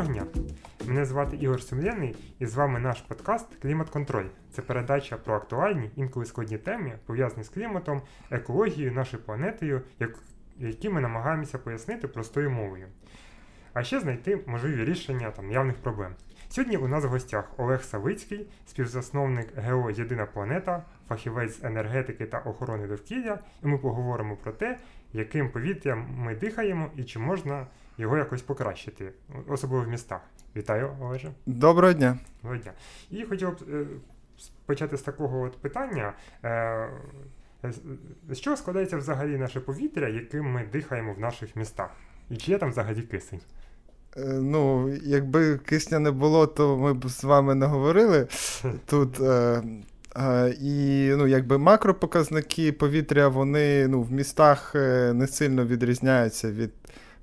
Доброго дня! Мене звати Ігор Сумляний і з вами наш подкаст Клімат Контроль. Це передача про актуальні, інколи складні теми, пов'язані з кліматом, екологією, нашою планетою, які ми намагаємося пояснити простою мовою. А ще знайти можливі рішення там, явних проблем. Сьогодні у нас в гостях Олег Савицький, співзасновник ГЕО Єдина планета, фахівець енергетики та охорони довкілля, і ми поговоримо про те, яким повітрям ми дихаємо і чи можна його якось покращити, особливо в містах. Вітаю, Олеже. Доброго дня. Доброго дня. І хотів б е, почати з такого от питання. Е, з чого складається взагалі наше повітря, яким ми дихаємо в наших містах? І чи є там взагалі кисень? Е, ну, якби кисня не було, то ми б з вами не говорили тут. Е, е, І ну, якби макропоказники повітря, вони ну, в містах е, не сильно відрізняються від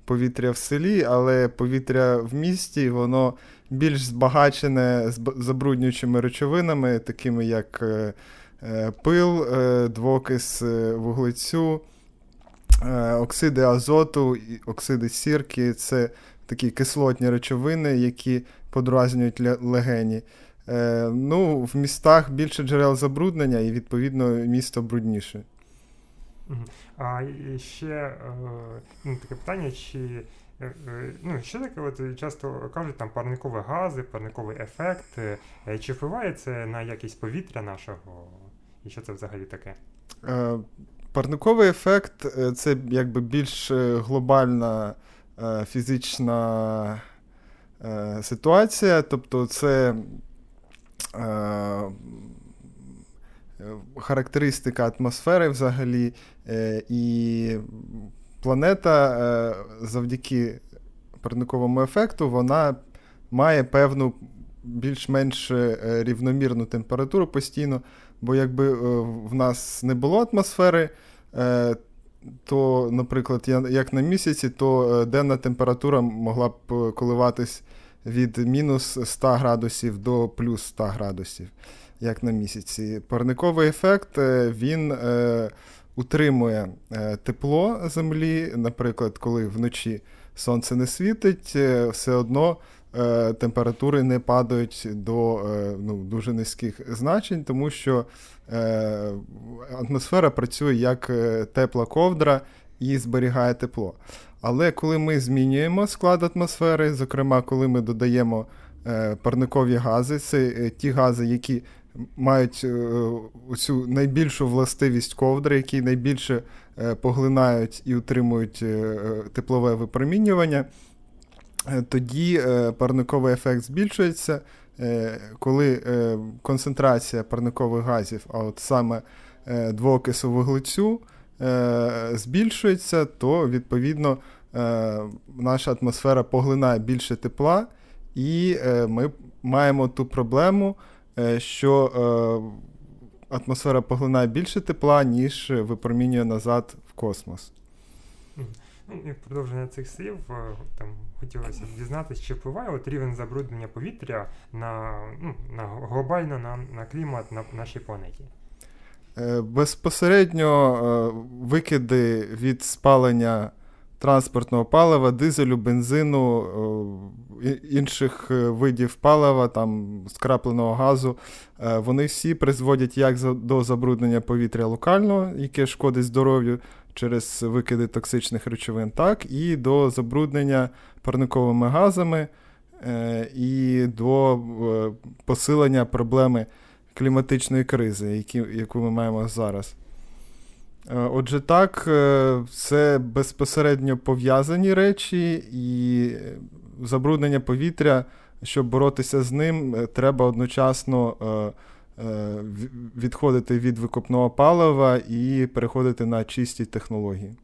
повітря в селі, але повітря в місті, воно більш збагачене забруднюючими речовинами, такими як е, пил, двокис вуглецю. Оксиди азоту, оксиди сірки це такі кислотні речовини, які подразнюють легені. Е, ну, В містах більше джерел забруднення і, відповідно, місто брудніше. А ще е, ну, таке питання, чи е, ну, що таке от часто кажуть там парникові гази, парниковий ефект. Чи впливає це на якість повітря нашого? І що це взагалі таке? Парниковий ефект це якби більш глобальна Е, фізична е, ситуація, тобто це е, характеристика атмосфери взагалі, і планета завдяки парниковому ефекту вона має певну більш-менш рівномірну температуру постійно, бо якби в нас не було атмосфери, то, наприклад, як на місяці, то е, денна температура могла б е, коливатись від мінус 100 градусів до плюс 100 градусів, як на місяці. Парниковий ефект е, він е, утримує тепло землі, наприклад, коли вночі сонце не світить, все одно. Температури не падають до ну, дуже низьких значень, тому що Е, атмосфера працює як е, тепла ковдра і зберігає тепло. Але коли ми змінюємо склад атмосфери, зокрема, коли ми додаємо е, парникові гази, це ті гази, які мають цю найбільшу властивість ковдри, які найбільше поглинають і утримують теплове випромінювання, тоді парниковий ефект збільшується. Е, коли е, концентрація парникових газів, а от саме е, двоокису вуглецю, збільшується, то відповідно наша атмосфера поглинає більше тепла, і ми маємо ту проблему, що атмосфера поглинає більше тепла, ніж випромінює назад в космос. Ну, і в продовження цих слів е, там хотілося б дізнатися, чи впливає от рівень забруднення повітря на ну, на глобально на на клімат на нашій планеті. Е, безпосередньо е, викиди від спалення транспортного палива, дизелю, бензину, інших видів палива, там скрапленого газу, вони всі призводять як до забруднення повітря локального, яке шкодить здоров'ю, через викиди токсичних речовин, так і до забруднення парниковими газами е, і до е, посилення проблеми кліматичної кризи, які, яку ми маємо зараз. Е, отже, так, це безпосередньо пов'язані речі, і забруднення повітря, щоб боротися з ним, треба одночасно Е, відходити від викопного палива і переходити на чисті технології.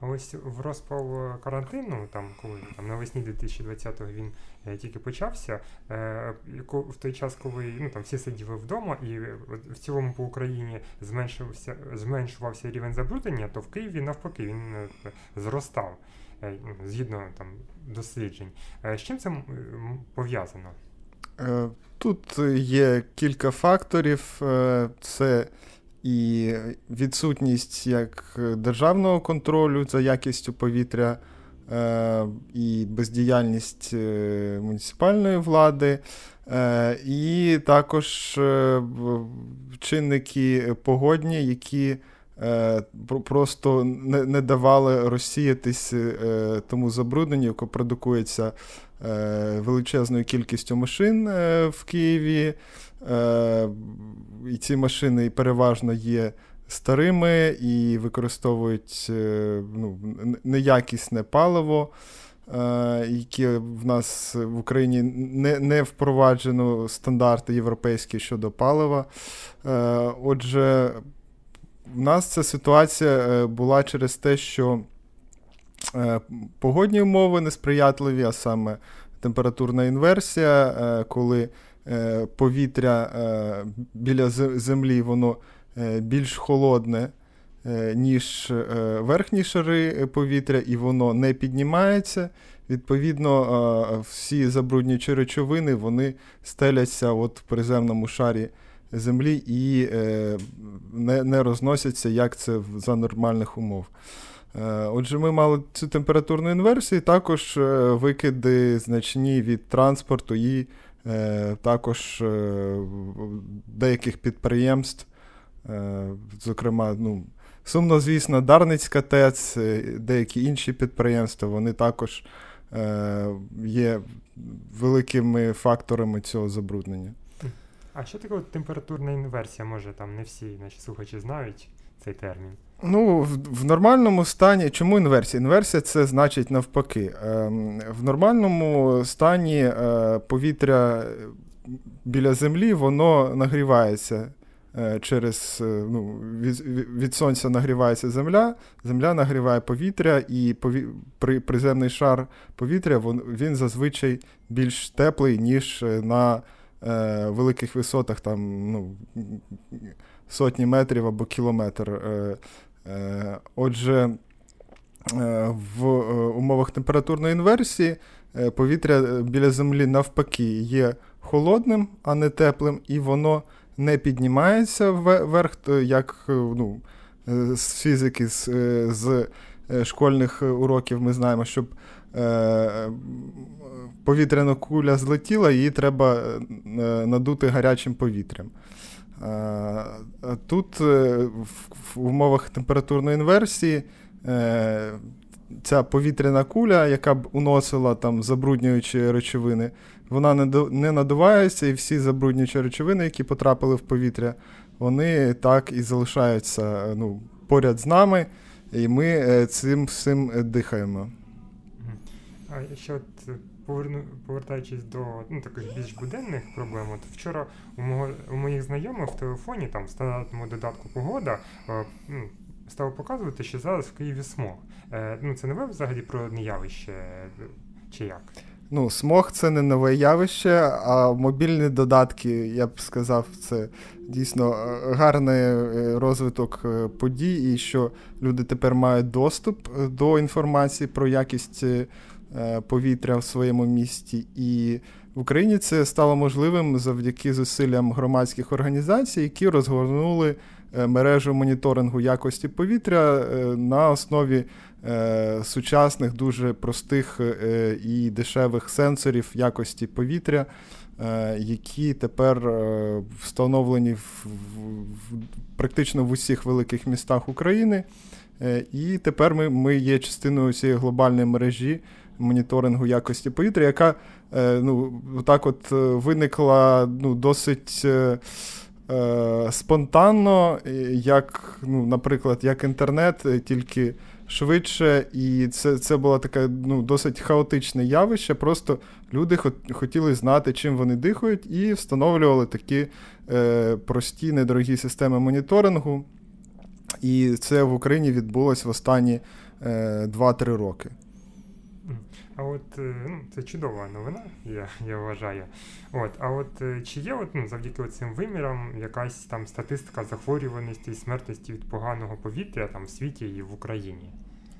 Ось в розпал карантину, там коли там навесні 2020-го він е, тільки почався, е, в той час, коли ну там всі сиділи вдома, і в цілому по Україні зменшився зменшувався рівень забруднення, то в Києві навпаки він е, зростав е, згідно там досліджень. Е, з чим це пов'язано? Е, тут є кілька факторів. Е, це і відсутність як державного контролю за якістю повітря і бездіяльність муніципальної влади. І також чинники погодні, які просто не давали розсіятись тому забрудненню, яке продукується величезною кількістю машин в Києві. І ці машини переважно є старими і використовують ну, неякісне паливо. Які в нас в Україні не не впроваджено стандарти європейські щодо палива. Отже, в нас ця ситуація була через те, що погодні умови несприятливі, а саме температурна інверсія, коли повітря біля землі воно більш холодне. Е, ніж е, верхні шари повітря, і воно не піднімається. Відповідно, всі забруднюючі речовини вони стеляться от в приземному шарі землі і е, не не розносяться, як це за нормальних умов. Отже, ми мали цю температурну інверсію, також викиди значні від транспорту і також деяких підприємств, зокрема, ну, Сумно, звісно, Дарницька ТЕЦ, е, деякі інші підприємства, вони також е, є великими факторами цього забруднення. А що таке температурна інверсія? Може, там не всі наші слухачі знають цей термін? Ну, в, в нормальному стані. Чому інверсія? Інверсія це значить навпаки. Е, в нормальному стані е, повітря біля землі воно нагрівається. Е, через е, ну, від, від сонця нагрівається земля, земля нагріває повітря, і пові... при, приземний шар повітря він, він зазвичай більш теплий, ніж е, на великих висотах, там, ну, сотні метрів або кілометр. Е, е, Отже, е, в умовах температурної інверсії повітря біля землі навпаки є холодним, а не теплим, і воно не піднімається вверх, як е, ну, е, з фізики, з, е, з школьних уроків ми знаємо, щоб повітряна куля злетіла, її треба надути гарячим повітрям. Тут в умовах температурної інверсії ця повітряна куля, яка б уносила там забруднюючі речовини, вона не надувається, і всі забруднюючі речовини, які потрапили в повітря, вони так і залишаються ну, поряд з нами, і ми е, цим всім дихаємо. А ще от е, поверну, повертаючись до ну, таких більш буденних проблем, от вчора у мого у моїх знайомих в телефоні, там в стандартному додатку погода, е, ну, стало показувати, що зараз в Києві смог. Е, ну, Це нове взагалі природне явище, чи як? Ну, смог це не нове явище, а мобільні додатки, я б сказав, це дійсно е, гарний е, розвиток подій, і що люди тепер мають доступ до інформації про якість повітря в своєму місті. І в Україні це стало можливим завдяки зусиллям громадських організацій, які розгорнули мережу моніторингу якості повітря на основі Е, сучасних, дуже простих е, і дешевих сенсорів якості повітря, е, які тепер встановлені в, в практично в усіх великих містах України. І тепер ми ми є частиною цієї глобальної мережі моніторингу якості повітря, яка ну, так от виникла ну, досить. Спонтанно, як, ну, наприклад, як інтернет, тільки швидше, і це це було таке ну, досить хаотичне явище. Просто люди хотіли знати, чим вони дихають, і встановлювали такі е, прості, недорогі системи моніторингу. І це в Україні відбулося в останні е, 2-3 роки. А от е, ну, це чудова новина, я я вважаю. От, А от е, чи є от, ну, завдяки цим вимірам якась там статистика захворюваності і смертності від поганого повітря там в світі і в Україні?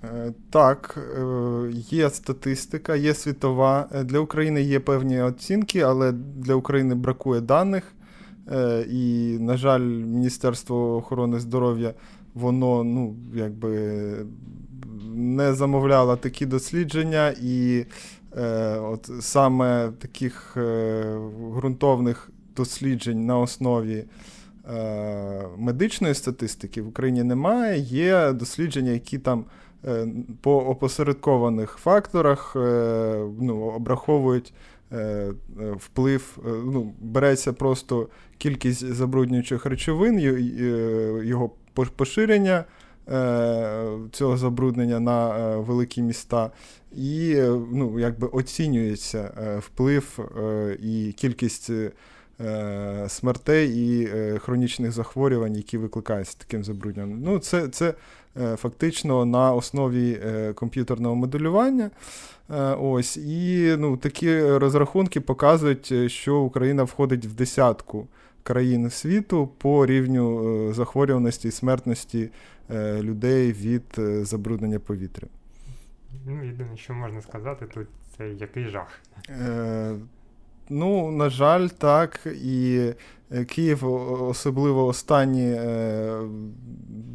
Е, так, є статистика, є світова. Для України є певні оцінки, але для України бракує даних. І, на жаль, Міністерство охорони здоров'я воно ну, якби не замовляла такі дослідження, і е, от саме таких е, ґрунтовних досліджень на основі е, медичної статистики в Україні немає. Є дослідження, які там е, по опосередкованих факторах е, ну, обраховують. Е, е, вплив, е, ну, береться просто кількість забруднюючих речовин, його поширення цього забруднення на великі міста, і ну, якби оцінюється вплив і кількість смертей і хронічних захворювань, які викликаються таким забрудненням. Ну, Це це фактично на основі комп'ютерного моделювання. Ось, І ну, такі розрахунки показують, що Україна входить в десятку країн світу по рівню е, захворюваності і смертності е, людей від е, забруднення повітря. Ну, єдине, що можна сказати, тут це який жах. Е, Ну, на жаль, так. І Київ, особливо останні е,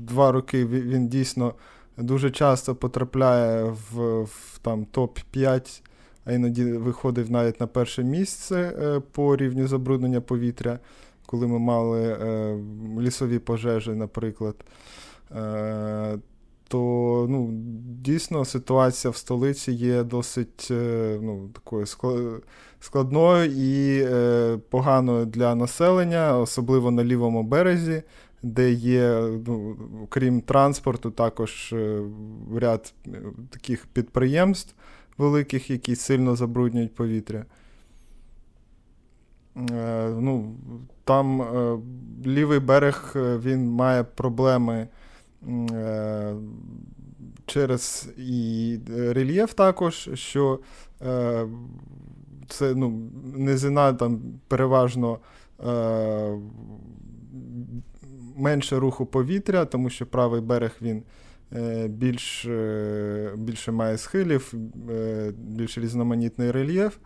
два роки, він дійсно дуже часто потрапляє в, в там, топ-5, а іноді виходив навіть на перше місце е, по рівню забруднення повітря коли ми мали е, лісові пожежі, наприклад. Е, то ну, дійсно ситуація в столиці є досить е, ну, такою складною і е, поганою для населення, особливо на лівому березі, де є, ну, крім транспорту, також е, ряд е, таких підприємств великих, які сильно забруднюють повітря. Е, ну, Там е, лівий берег е, він має проблеми через і рельєф також, що це ну, низина там переважно менше руху повітря, тому що правий берег він більш, більше має схилів, більш різноманітний рельєф.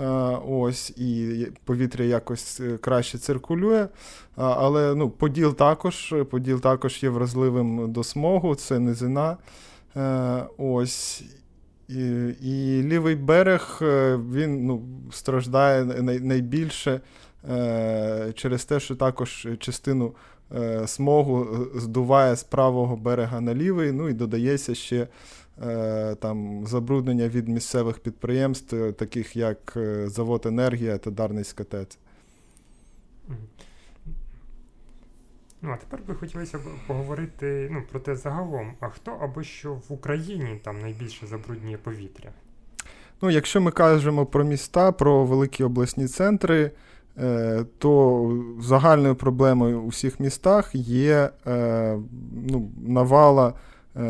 Е, ось, і повітря якось е, краще циркулює. Але ну, Поділ також Поділ також є вразливим до смогу, це низина. Е, ось. І і лівий берег він ну, страждає найбільше через те, що також частину смогу здуває з правого берега на лівий, ну і додається ще Е, там забруднення від місцевих підприємств, е, таких як е, Завод Енергія та Дарницька ТЕЦ. Ну, а тепер би хотілося б поговорити ну, про те загалом. А хто або що в Україні там найбільше забруднює повітря? Ну, Якщо ми кажемо про міста, про великі обласні центри, то загальною проблемою у всіх містах є ну, навала Е,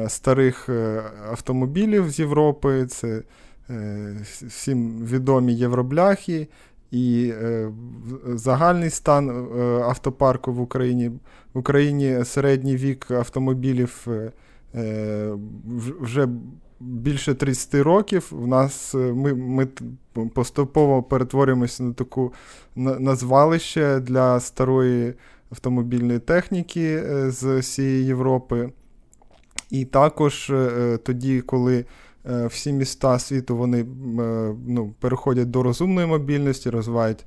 старих е, автомобілів з Європи, це е, всім відомі євробляхи. І загальний стан автопарку в Україні. В Україні середній вік автомобілів вже більше 30 років. У нас Ми ми поступово перетворюємося на таку на звалище для старої автомобільної техніки з всієї Європи. І також е, е, тоді, коли е, всі міста світу вони ну, переходять до розумної мобільності, розвивають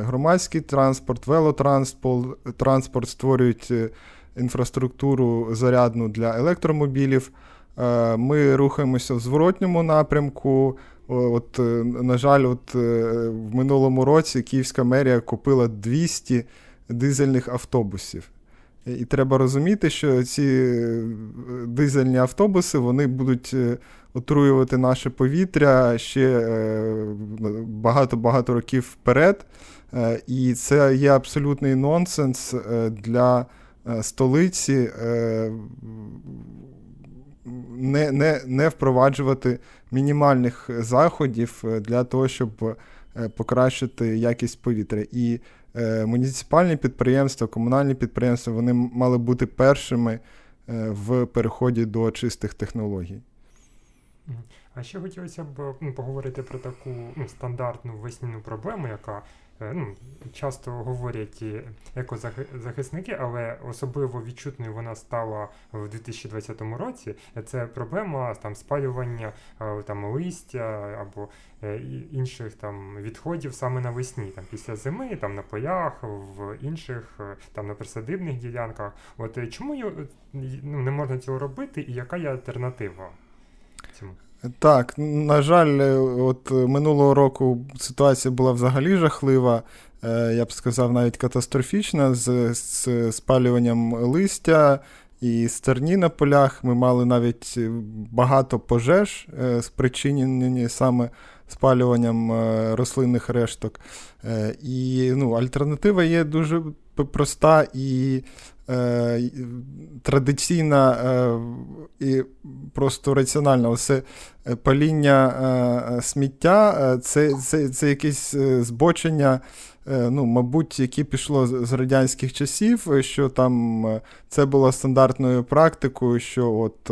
громадський транспорт, велотранспорт, транспорт, створюють інфраструктуру зарядну для електромобілів. Ми рухаємося в зворотньому напрямку. От, На жаль, от в минулому році Київська мерія купила 200 дизельних автобусів. І треба розуміти, що ці е, дизельні автобуси вони будуть е, отруювати наше повітря ще е, багато-багато років вперед. І це є абсолютний нонсенс для столиці не, не, не впроваджувати мінімальних заходів для того, щоб покращити якість повітря. І Е, муніципальні підприємства, комунальні підприємства вони мали бути першими е, в переході до чистих технологій. А ще хотілося б поговорити про таку ну, стандартну весняну проблему, яка Е, ну, часто говорять екозахисники, але особливо відчутною вона стала в 2020 році. Це проблема там спалювання е, там листя або е, інших там відходів саме навесні, там після зими, там на полях, в інших там на присадибних ділянках. От чому ну, не можна цього робити, і яка є альтернатива цьому? Так, на жаль, е, от е, минулого року ситуація була взагалі жахлива, е, я б сказав, навіть катастрофічна з, з спалюванням листя і стерні на полях. Ми мали навіть багато пожеж, спричинені саме спалюванням рослинних решток. І ну, альтернатива є дуже проста і традиційна е, і просто раціональна. Оце е, паління е, сміття, е, це, це, це якесь збочення. Ну, Мабуть, яке пішло з радянських часів, що там це було стандартною практикою, що от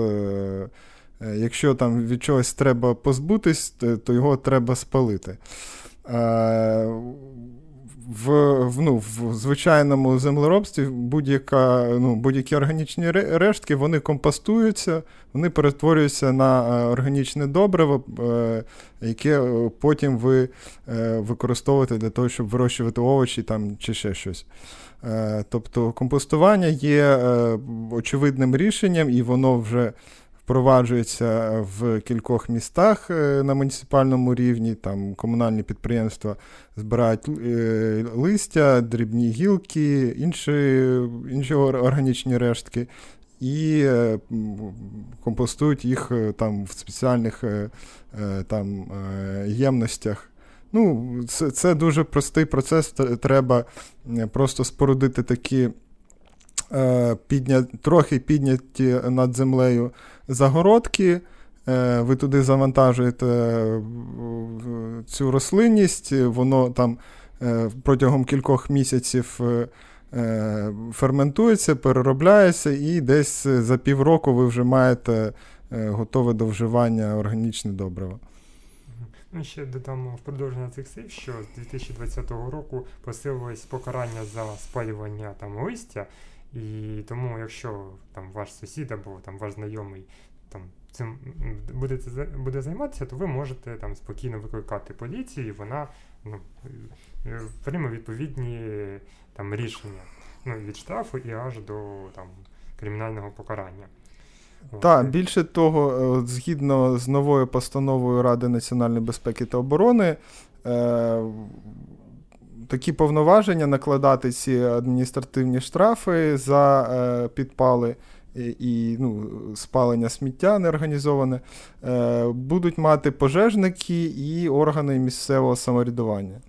якщо там від чогось треба позбутись, то його треба спалити в ну, в звичайному землеробстві будь-яка, ну, будь-які органічні рештки вони компостуються, вони перетворюються на е, органічне добриво, е, яке е, потім ви використовуєте для того, щоб вирощувати овочі там, чи ще щось. Тобто компостування є очевидним рішенням, і воно вже впроваджується в кількох містах е, на муніципальному рівні. Там комунальні підприємства збирають е, листя, дрібні гілки, інші, інші органічні рештки. І е, компостують їх там в спеціальних там, ємностях. Ну, Це це дуже простий процес. Треба просто спорудити такі підня... трохи підняті над землею загородки, е, ви туди завантажуєте е, цю рослинність, воно там е, протягом кількох місяців ферментується, переробляється, і десь за півроку ви вже маєте готове до вживання органічне добриво. Ми ще додамо в продовження цих слів, що з 2020 року посилилось покарання за спалювання там листя. І тому, якщо там ваш сусід або там ваш знайомий там цим буде буде займатися, то ви можете там спокійно викликати поліцію, і вона ну, е, прийме відповідні там рішення ну, від штрафу і аж до там кримінального покарання. Так, більше того, е, згідно з новою постановою Ради національної безпеки та оборони, е, такі повноваження накладати ці адміністративні штрафи за е, підпали і ну, спалення сміття неорганізоване, е, будуть мати пожежники і органи місцевого самоврядування.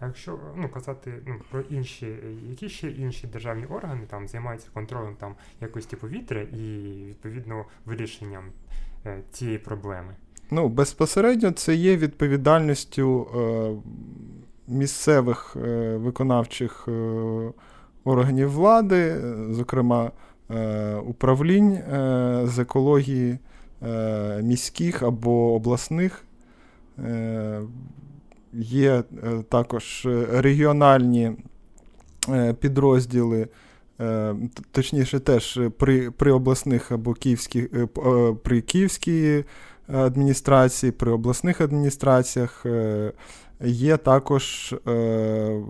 А якщо ну, казати ну, про інші, які ще інші державні органи там займаються контролем там якості повітря і відповідно вирішенням е, цієї проблеми? Ну, безпосередньо це є відповідальністю е, місцевих е, виконавчих е, органів влади, зокрема е, управлінь з екології міських або обласних. Є також регіональні підрозділи, точніше, теж при при обласних або київських, при київській адміністрації, при обласних адміністраціях Є також е,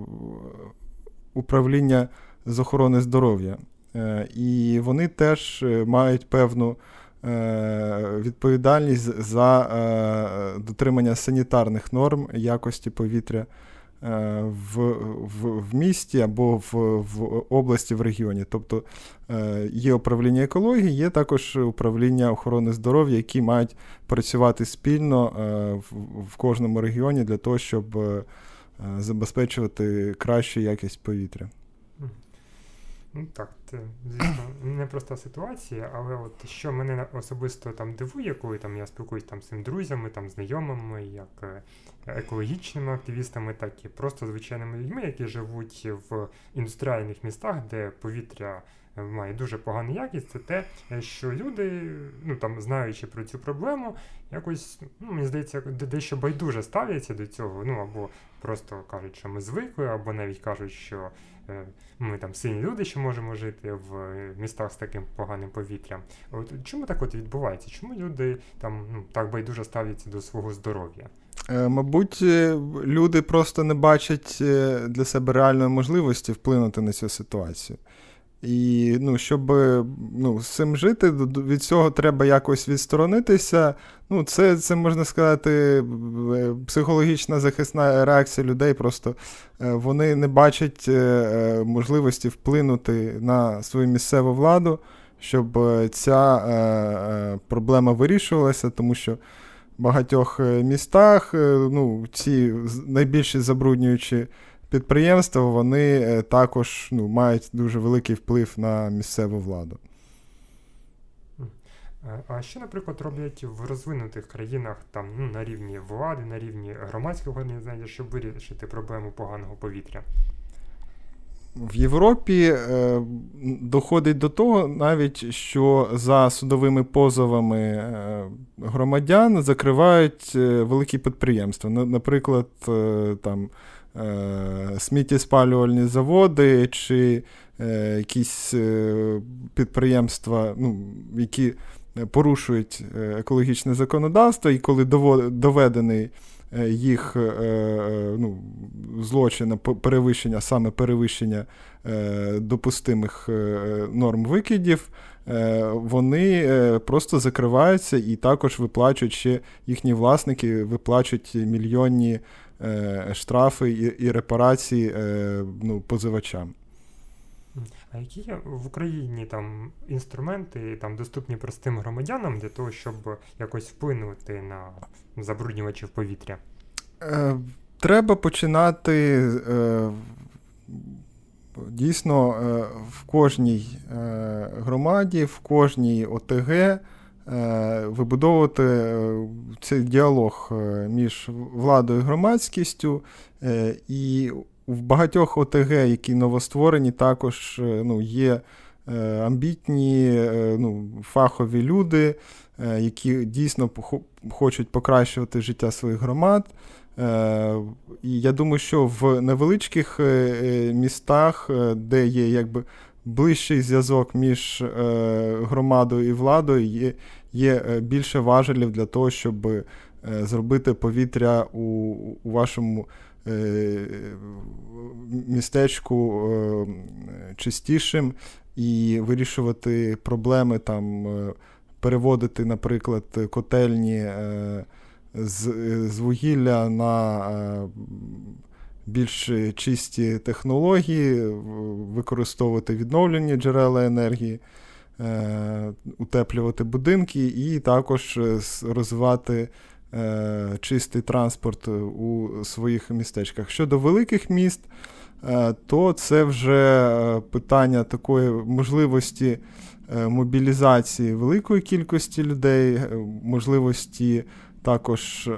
управління з охорони здоров'я. Е, і вони теж е, мають певну е, відповідальність за е, дотримання санітарних норм якості повітря Е, в в, в місті або в в області, в регіоні. Тобто е, є управління екології, є також управління охорони здоров'я, які мають працювати спільно е, в, в кожному регіоні для того, щоб забезпечувати кращу якість повітря. Ну так, це звісно непроста ситуація, але от що мене особисто там дивує, коли там я спілкуюсь там з цим друзями, там знайомими, як е, екологічними активістами, так і просто звичайними людьми, які живуть в індустріальних містах, де повітря має дуже погану якість, це те, що люди, ну там знаючи про цю проблему, якось, ну, мені здається, дещо байдуже ставляться до цього. Ну або просто кажуть, що ми звикли, або навіть кажуть, що е, ми там сильні люди, що можемо жити в містах з таким поганим повітрям. От чому так от відбувається? Чому люди там ну, так байдуже ставляться до свого здоров'я? Е, мабуть, е, люди просто не бачать для себе реальної можливості вплинути на цю ситуацію. І ну, щоб ну, з цим жити, від цього треба якось відсторонитися. Ну, Це, це можна сказати, психологічна захисна реакція людей. Просто е, вони не бачать е, е, можливості вплинути на свою місцеву владу, щоб ця проблема вирішувалася, тому що. Багатьох містах ну, ці найбільші забруднюючі підприємства вони е, також ну, мають дуже великий вплив на місцеву владу. А що, наприклад, роблять в розвинутих країнах там ну, на рівні влади, на рівні громадських організацій, щоб вирішити проблему поганого повітря? В Європі е, доходить до того, навіть що за судовими позовами е, громадян закривають е, великі підприємства. Наприклад, там сміттєспалювальні заводи чи якісь підприємства, ну, які порушують екологічне законодавство, і коли доведений їх ну, злочин, перевищення, саме перевищення допустимих норм викидів, вони просто закриваються і також виплачують ще їхні власники, виплачують мільйонні Е, штрафи і репарації е, ну, позивачам. А які є в Україні там інструменти там доступні простим громадянам для того, щоб якось вплинути на забруднювачів повітря? Е, треба починати дійсно в кожній громаді, в кожній ОТГ Е, вибудовувати е, цей діалог е, між владою і громадськістю. І в багатьох ОТГ, які новостворені, також ну, є амбітні ну, фахові люди, які дійсно хочуть покращувати життя своїх громад. І я думаю, що в невеличких містах, де є якби ближчий зв'язок між е, громадою і владою, є є е, більше важелів для того, щоб е, зробити повітря у, у вашому містечку чистішим і вирішувати проблеми там. Переводити, наприклад, котельні з вугілля на більш чисті технології, використовувати відновлені джерела енергії, е, утеплювати будинки і також е, розвивати е, чистий транспорт у своїх містечках. Щодо великих міст, то це вже питання такої можливості мобілізації великої кількості людей, можливості також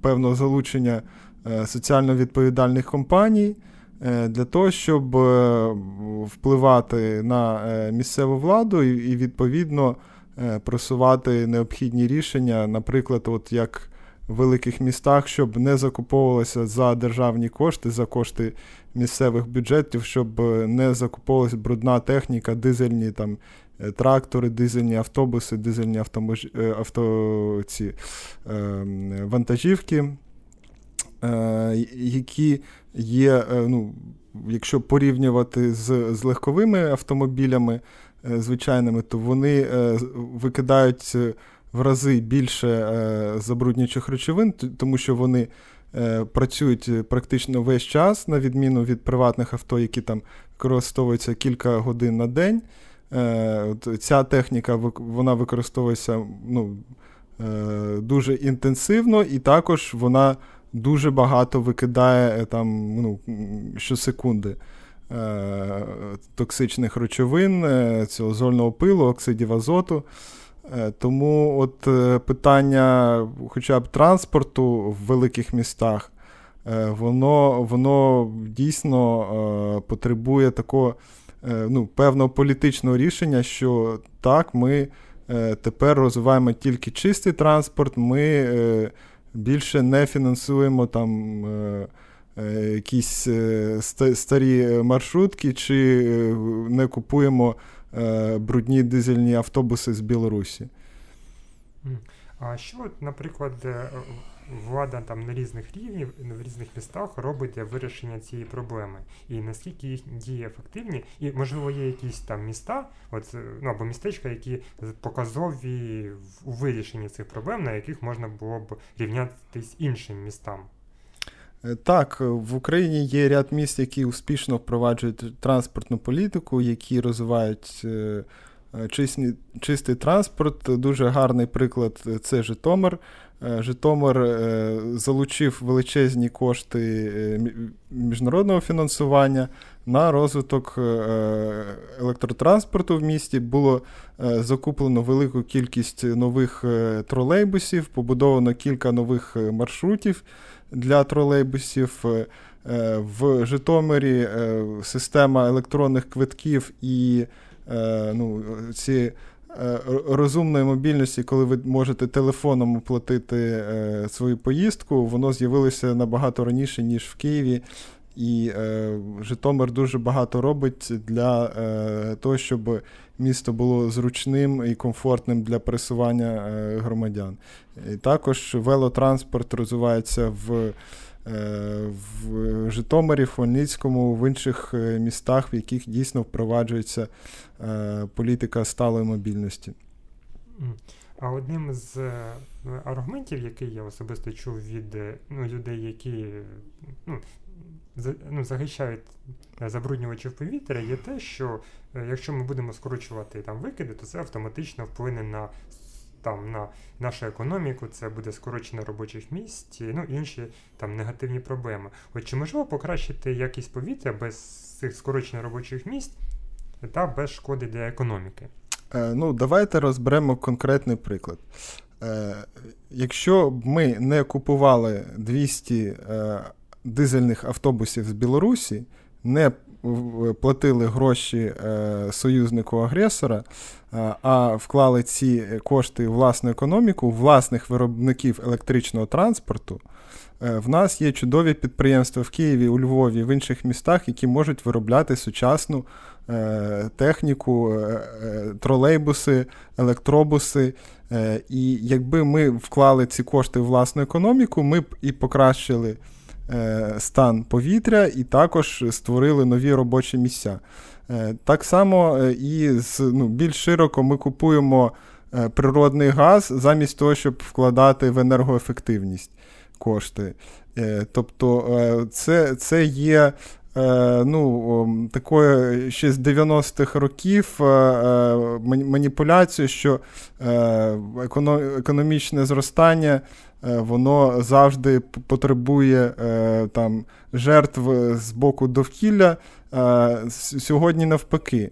певного залучення Е, соціально відповідальних компаній е, для того, щоб е, впливати на місцеву владу і, відповідно, просувати необхідні рішення, наприклад, от як в великих містах, щоб не закуповувалося за державні кошти, за кошти місцевих бюджетів, щоб не закуповувалася брудна техніка, дизельні там. Трактори, дизельні автобуси, дизельні автомож... авто... ці, е, вантажівки, Е, які є, е, ну, якщо порівнювати з, з легковими автомобілями е, звичайними, то вони викидають в рази більше забруднюючих речовин, тому що вони. Працюють практично весь час, на відміну від приватних авто, які там використовуються кілька годин на день. Ця техніка вона використовується ну, дуже інтенсивно, і також вона дуже багато викидає е, там ну, щосекунди е, токсичних речовин, е, цього зольного пилу, оксидів азоту. Тому от питання хоча б транспорту в великих містах, воно воно дійсно потребує такого ну, певного політичного рішення, що так, ми тепер розвиваємо тільки чистий транспорт, ми більше не фінансуємо там. Якісь старі маршрутки, чи не купуємо брудні дизельні автобуси з Білорусі. А що, наприклад, влада там на різних рівнях, в різних містах робить для вирішення цієї проблеми, і наскільки їх дії ефективні, і можливо є якісь там міста, от ну або містечка, які показові у вирішенні цих проблем, на яких можна було б рівнятись іншим містам. Е, так, в Україні є ряд міст, які успішно впроваджують транспортну політику, які розвивають е, е, чистий, транспорт. Дуже гарний приклад це Житомир. Е, Житомир е, залучив величезні кошти е, міжнародного фінансування на розвиток електротранспорту в місті. Було закуплено велику кількість нових тролейбусів, побудовано кілька нових маршрутів для тролейбусів. В Житомирі система електронних квитків і ну, ці Е, розумної мобільності, коли ви можете телефоном оплатити е, свою поїздку, воно з'явилося набагато раніше, ніж в Києві. І е, Житомир дуже багато робить для е, того, щоб місто було зручним і комфортним для пересування е, громадян. І Також велотранспорт розвивається в Е, в Житомирі, в Хмельницькому, в інших е, містах, в яких дійсно впроваджується е, політика сталої мобільності. А одним з аргументів, який я особисто чув від ну, людей, які ну, ну, захищають забруднювачів повітря, є те, що якщо ми будемо скорочувати там викиди, то це автоматично вплине на там на нашу економіку, це буде скорочення робочих місць, ну інші там негативні проблеми. От чи можливо покращити якість повітря без цих скорочень робочих місць та без шкоди для економіки? Е, ну, давайте розберемо конкретний приклад. Е, Якщо б ми не купували 200 е, дизельних автобусів з Білорусі, не платили гроші е, союзнику агресора, е, а вклали ці кошти в власну економіку, власних виробників електричного транспорту. Е, в нас є чудові підприємства в Києві, у Львові, в інших містах, які можуть виробляти сучасну техніку, тролейбуси, електробуси. І якби ми вклали ці кошти в власну економіку, ми б і покращили. Е, стан повітря і також створили нові робочі місця. Е, так само е, і з ну, більш широко ми купуємо природний газ замість того, щоб вкладати в енергоефективність кошти. Тобто це це є ну, такою ще з 90-х років маніпуляцією, що економічне зростання Е, воно завжди потребує е, там жертв з боку довкілля. Е, сьогодні навпаки.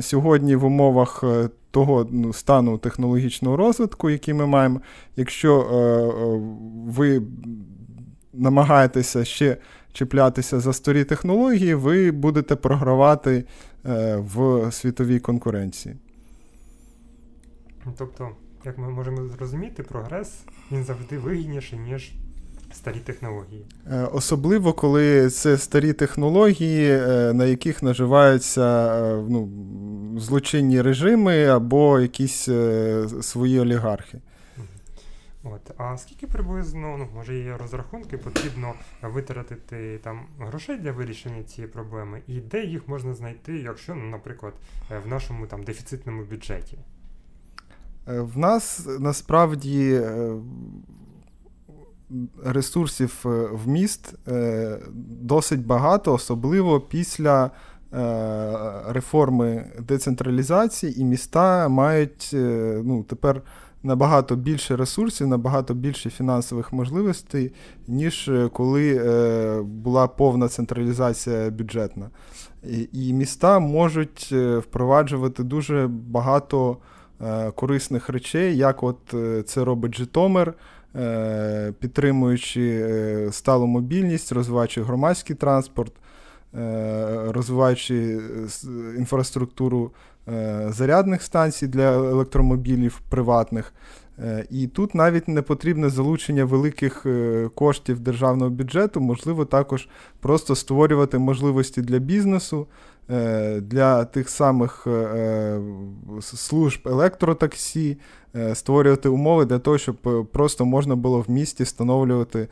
Сьогодні в умовах того ну, стану технологічного розвитку, який ми маємо, якщо ви намагаєтеся ще чіплятися за старі технології, ви будете програвати в світовій конкуренції. Тобто як ми можемо зрозуміти, прогрес він завжди вигідніший, ніж старі технології. Е, особливо, коли це старі технології, е, на яких наживаються е, ну, злочинні режими або якісь свої олігархи. От, А скільки приблизно, ну, може є розрахунки, потрібно витратити там грошей для вирішення цієї проблеми, і де їх можна знайти, якщо, ну, наприклад, в нашому там дефіцитному бюджеті? Е, в нас насправді е, ресурсів е, в міст досить багато, особливо після реформи децентралізації, і міста мають ну, тепер набагато більше ресурсів, набагато більше фінансових можливостей, ніж коли була повна централізація бюджетна. І міста можуть впроваджувати дуже багато. Е, корисних речей, як от е, це робить Житомир, е, підтримуючи сталу мобільність, розвиваючи громадський транспорт. розвиваючи інфраструктуру зарядних станцій для електромобілів приватних. І тут навіть не потрібне залучення великих коштів державного бюджету, можливо, також просто створювати можливості для бізнесу, для тих самих служб електротаксі, Е, створювати умови для того, щоб е, просто можна було в місті встановлювати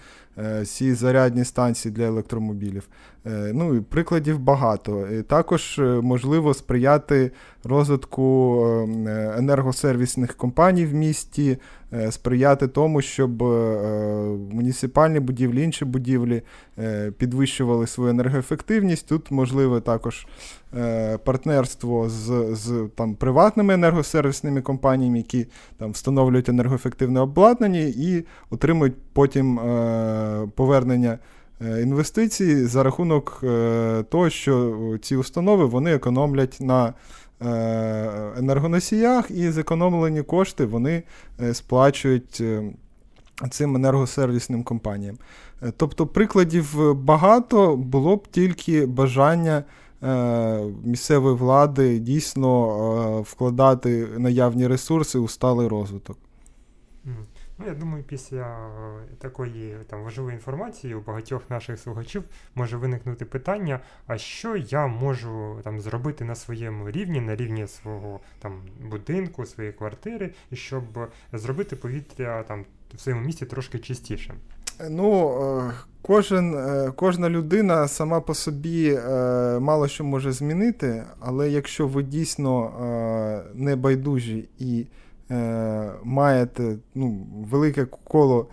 ці е, зарядні станції для електромобілів. Ну і Прикладів багато. І Також можливо сприяти розвитку енергосервісних компаній в місті, сприяти тому, щоб муніципальні будівлі, інші будівлі підвищували свою енергоефективність. Тут можливе також партнерство з з там, приватними енергосервісними компаніями, які там встановлюють енергоефективне обладнання і отримують потім е, повернення е, інвестицій за рахунок е, того, що ці установи вони економлять на е, енергоносіях, і зекономлені кошти вони е, сплачують. Е, Цим енергосервісним компаніям. Тобто прикладів багато, було б тільки бажання Е, місцевої влади дійсно е, вкладати наявні ресурси у сталий розвиток. Ну, я думаю, після е, такої там важливої інформації у багатьох наших слухачів може виникнути питання: а що я можу там зробити на своєму рівні, на рівні свого там будинку, своєї квартири, щоб зробити повітря там в своєму місті трошки чистішим? Ну, е, кожен, е, кожна людина сама по собі е, мало що може змінити, але якщо ви дійсно не байдужі і маєте ну, велике коло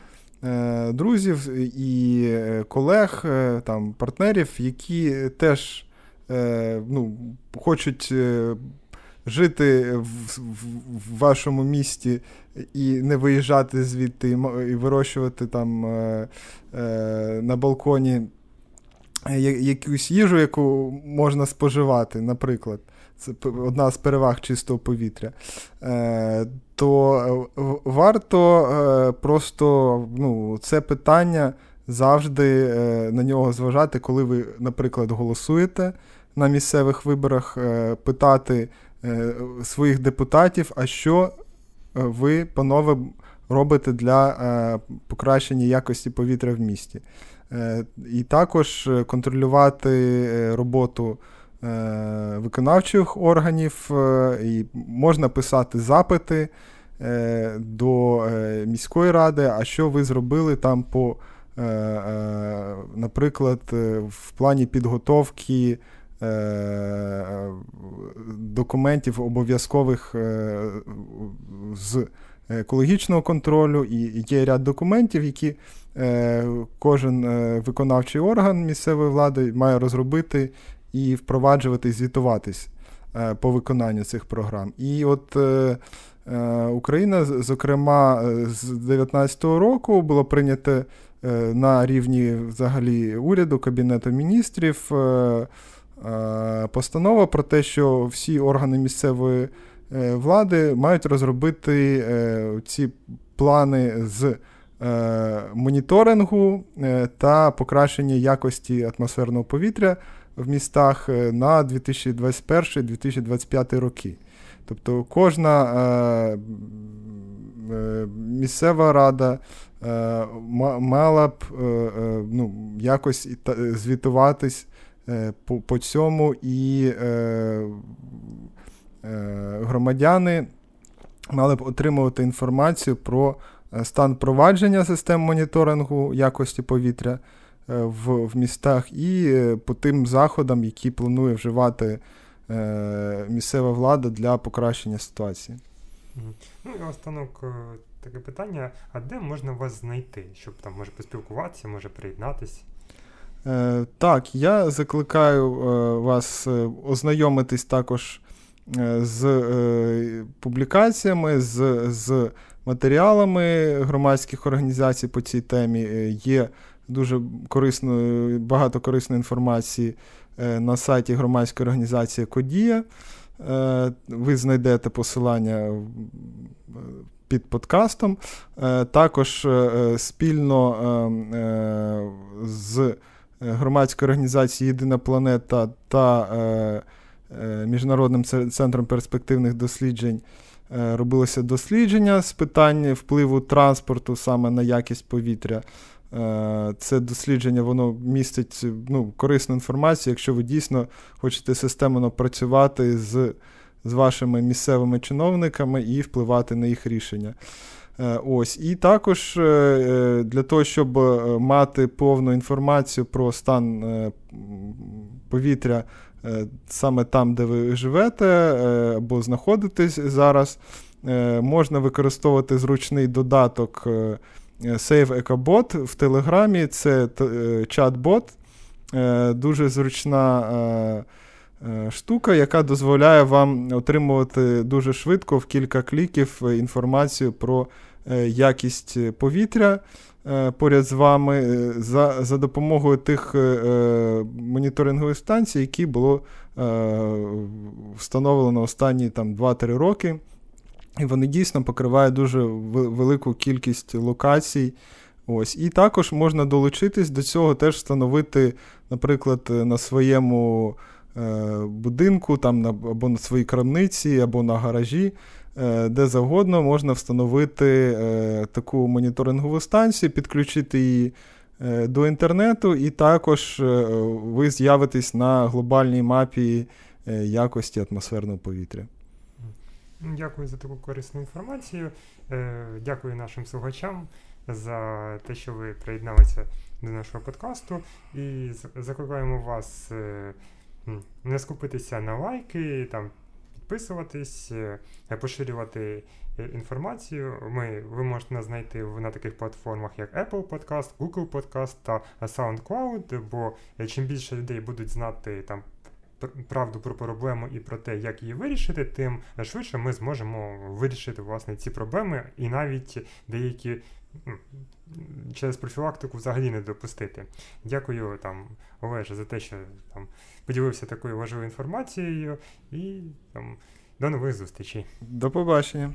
друзів і колег, там, партнерів, які теж ну, хочуть жити в, в вашому місті і не виїжджати звідти, і вирощувати там е, е, на балконі якусь їжу, яку можна споживати, наприклад. Це одна з переваг чистого повітря. Е, то варто просто ну, це питання завжди на нього зважати, коли ви, наприклад, голосуєте на місцевих виборах, питати Е, своїх депутатів, а що е, ви, панове, робите для е, покращення якості повітря в місті. І також контролювати роботу виконавчих органів, і можна писати запити до міської ради, а що ви зробили там по, наприклад, в плані підготовки. Е, документів обов'язкових е, з екологічного контролю, і є ряд документів, які е, кожен виконавчий орган місцевої влади має розробити і впроваджувати, і звітуватись по виконанню цих програм. І от Україна, зокрема, з 2019 року було прийнято на рівні взагалі уряду Кабінету міністрів. Е, постанова про те, що всі органи місцевої е, влади мають розробити е, ці плани з моніторингу та покращення якості атмосферного повітря в містах на 2021-2025 роки. Тобто кожна місцева рада мала б ну, якось звітуватись по по цьому і е, е, громадяни мали б отримувати інформацію про е, стан провадження систем моніторингу якості повітря в, в містах і по тим заходам, які планує вживати е, місцева влада для покращення ситуації. Ну і останок таке питання: а де можна вас знайти, щоб там може поспілкуватися, може приєднатися? Е, так, я закликаю е, вас е, ознайомитись також з публікаціями, з з матеріалами громадських організацій по цій темі. Є дуже корисно, багато корисної інформації на сайті громадської організації Кодія. Ви знайдете посилання під подкастом. Також спільно з громадської організації Єдина планета та е, е, Міжнародним центром перспективних досліджень е, робилося дослідження з питань впливу транспорту саме на якість повітря. Е, це дослідження воно містить ну, корисну інформацію, якщо ви дійсно хочете системно працювати з з вашими місцевими чиновниками і впливати на їх рішення. Е, ось. І також е, для того, щоб мати повну інформацію про стан повітря саме там, де ви живете або знаходитесь зараз, можна використовувати зручний додаток. Save EcoBot в Телеграмі це чат-бот, е, дуже зручна е, е, штука, яка дозволяє вам отримувати дуже швидко в кілька кліків інформацію про якість повітря поряд з вами за за допомогою тих моніторингових станцій, які було встановлено останні там, 2-3 роки. І вони дійсно покривають дуже велику кількість локацій. Ось. І також можна долучитись до цього, теж встановити, наприклад, на своєму е, будинку, там, або на своїй крамниці, або на гаражі, е, де завгодно можна встановити е, таку моніторингову станцію, підключити її е, до інтернету, і також е, ви з'явитесь на глобальній мапі е, якості атмосферного повітря. Дякую за таку корисну інформацію. Е, дякую нашим слухачам за те, що ви приєдналися до нашого подкасту. І закликаємо вас е, не скупитися на лайки, там, підписуватись, е, поширювати інформацію. Ми, Ви можете нас знайти на таких платформах, як Apple Podcast, Google Podcast та SoundCloud, бо чим більше людей будуть знати там правду про проблему і про те, як її вирішити, тим швидше ми зможемо вирішити власне ці проблеми і навіть деякі. Через профілактику взагалі не допустити. Дякую там, Олеже, за те, що там поділився такою важливою інформацією, і там до нових зустрічей. До побачення.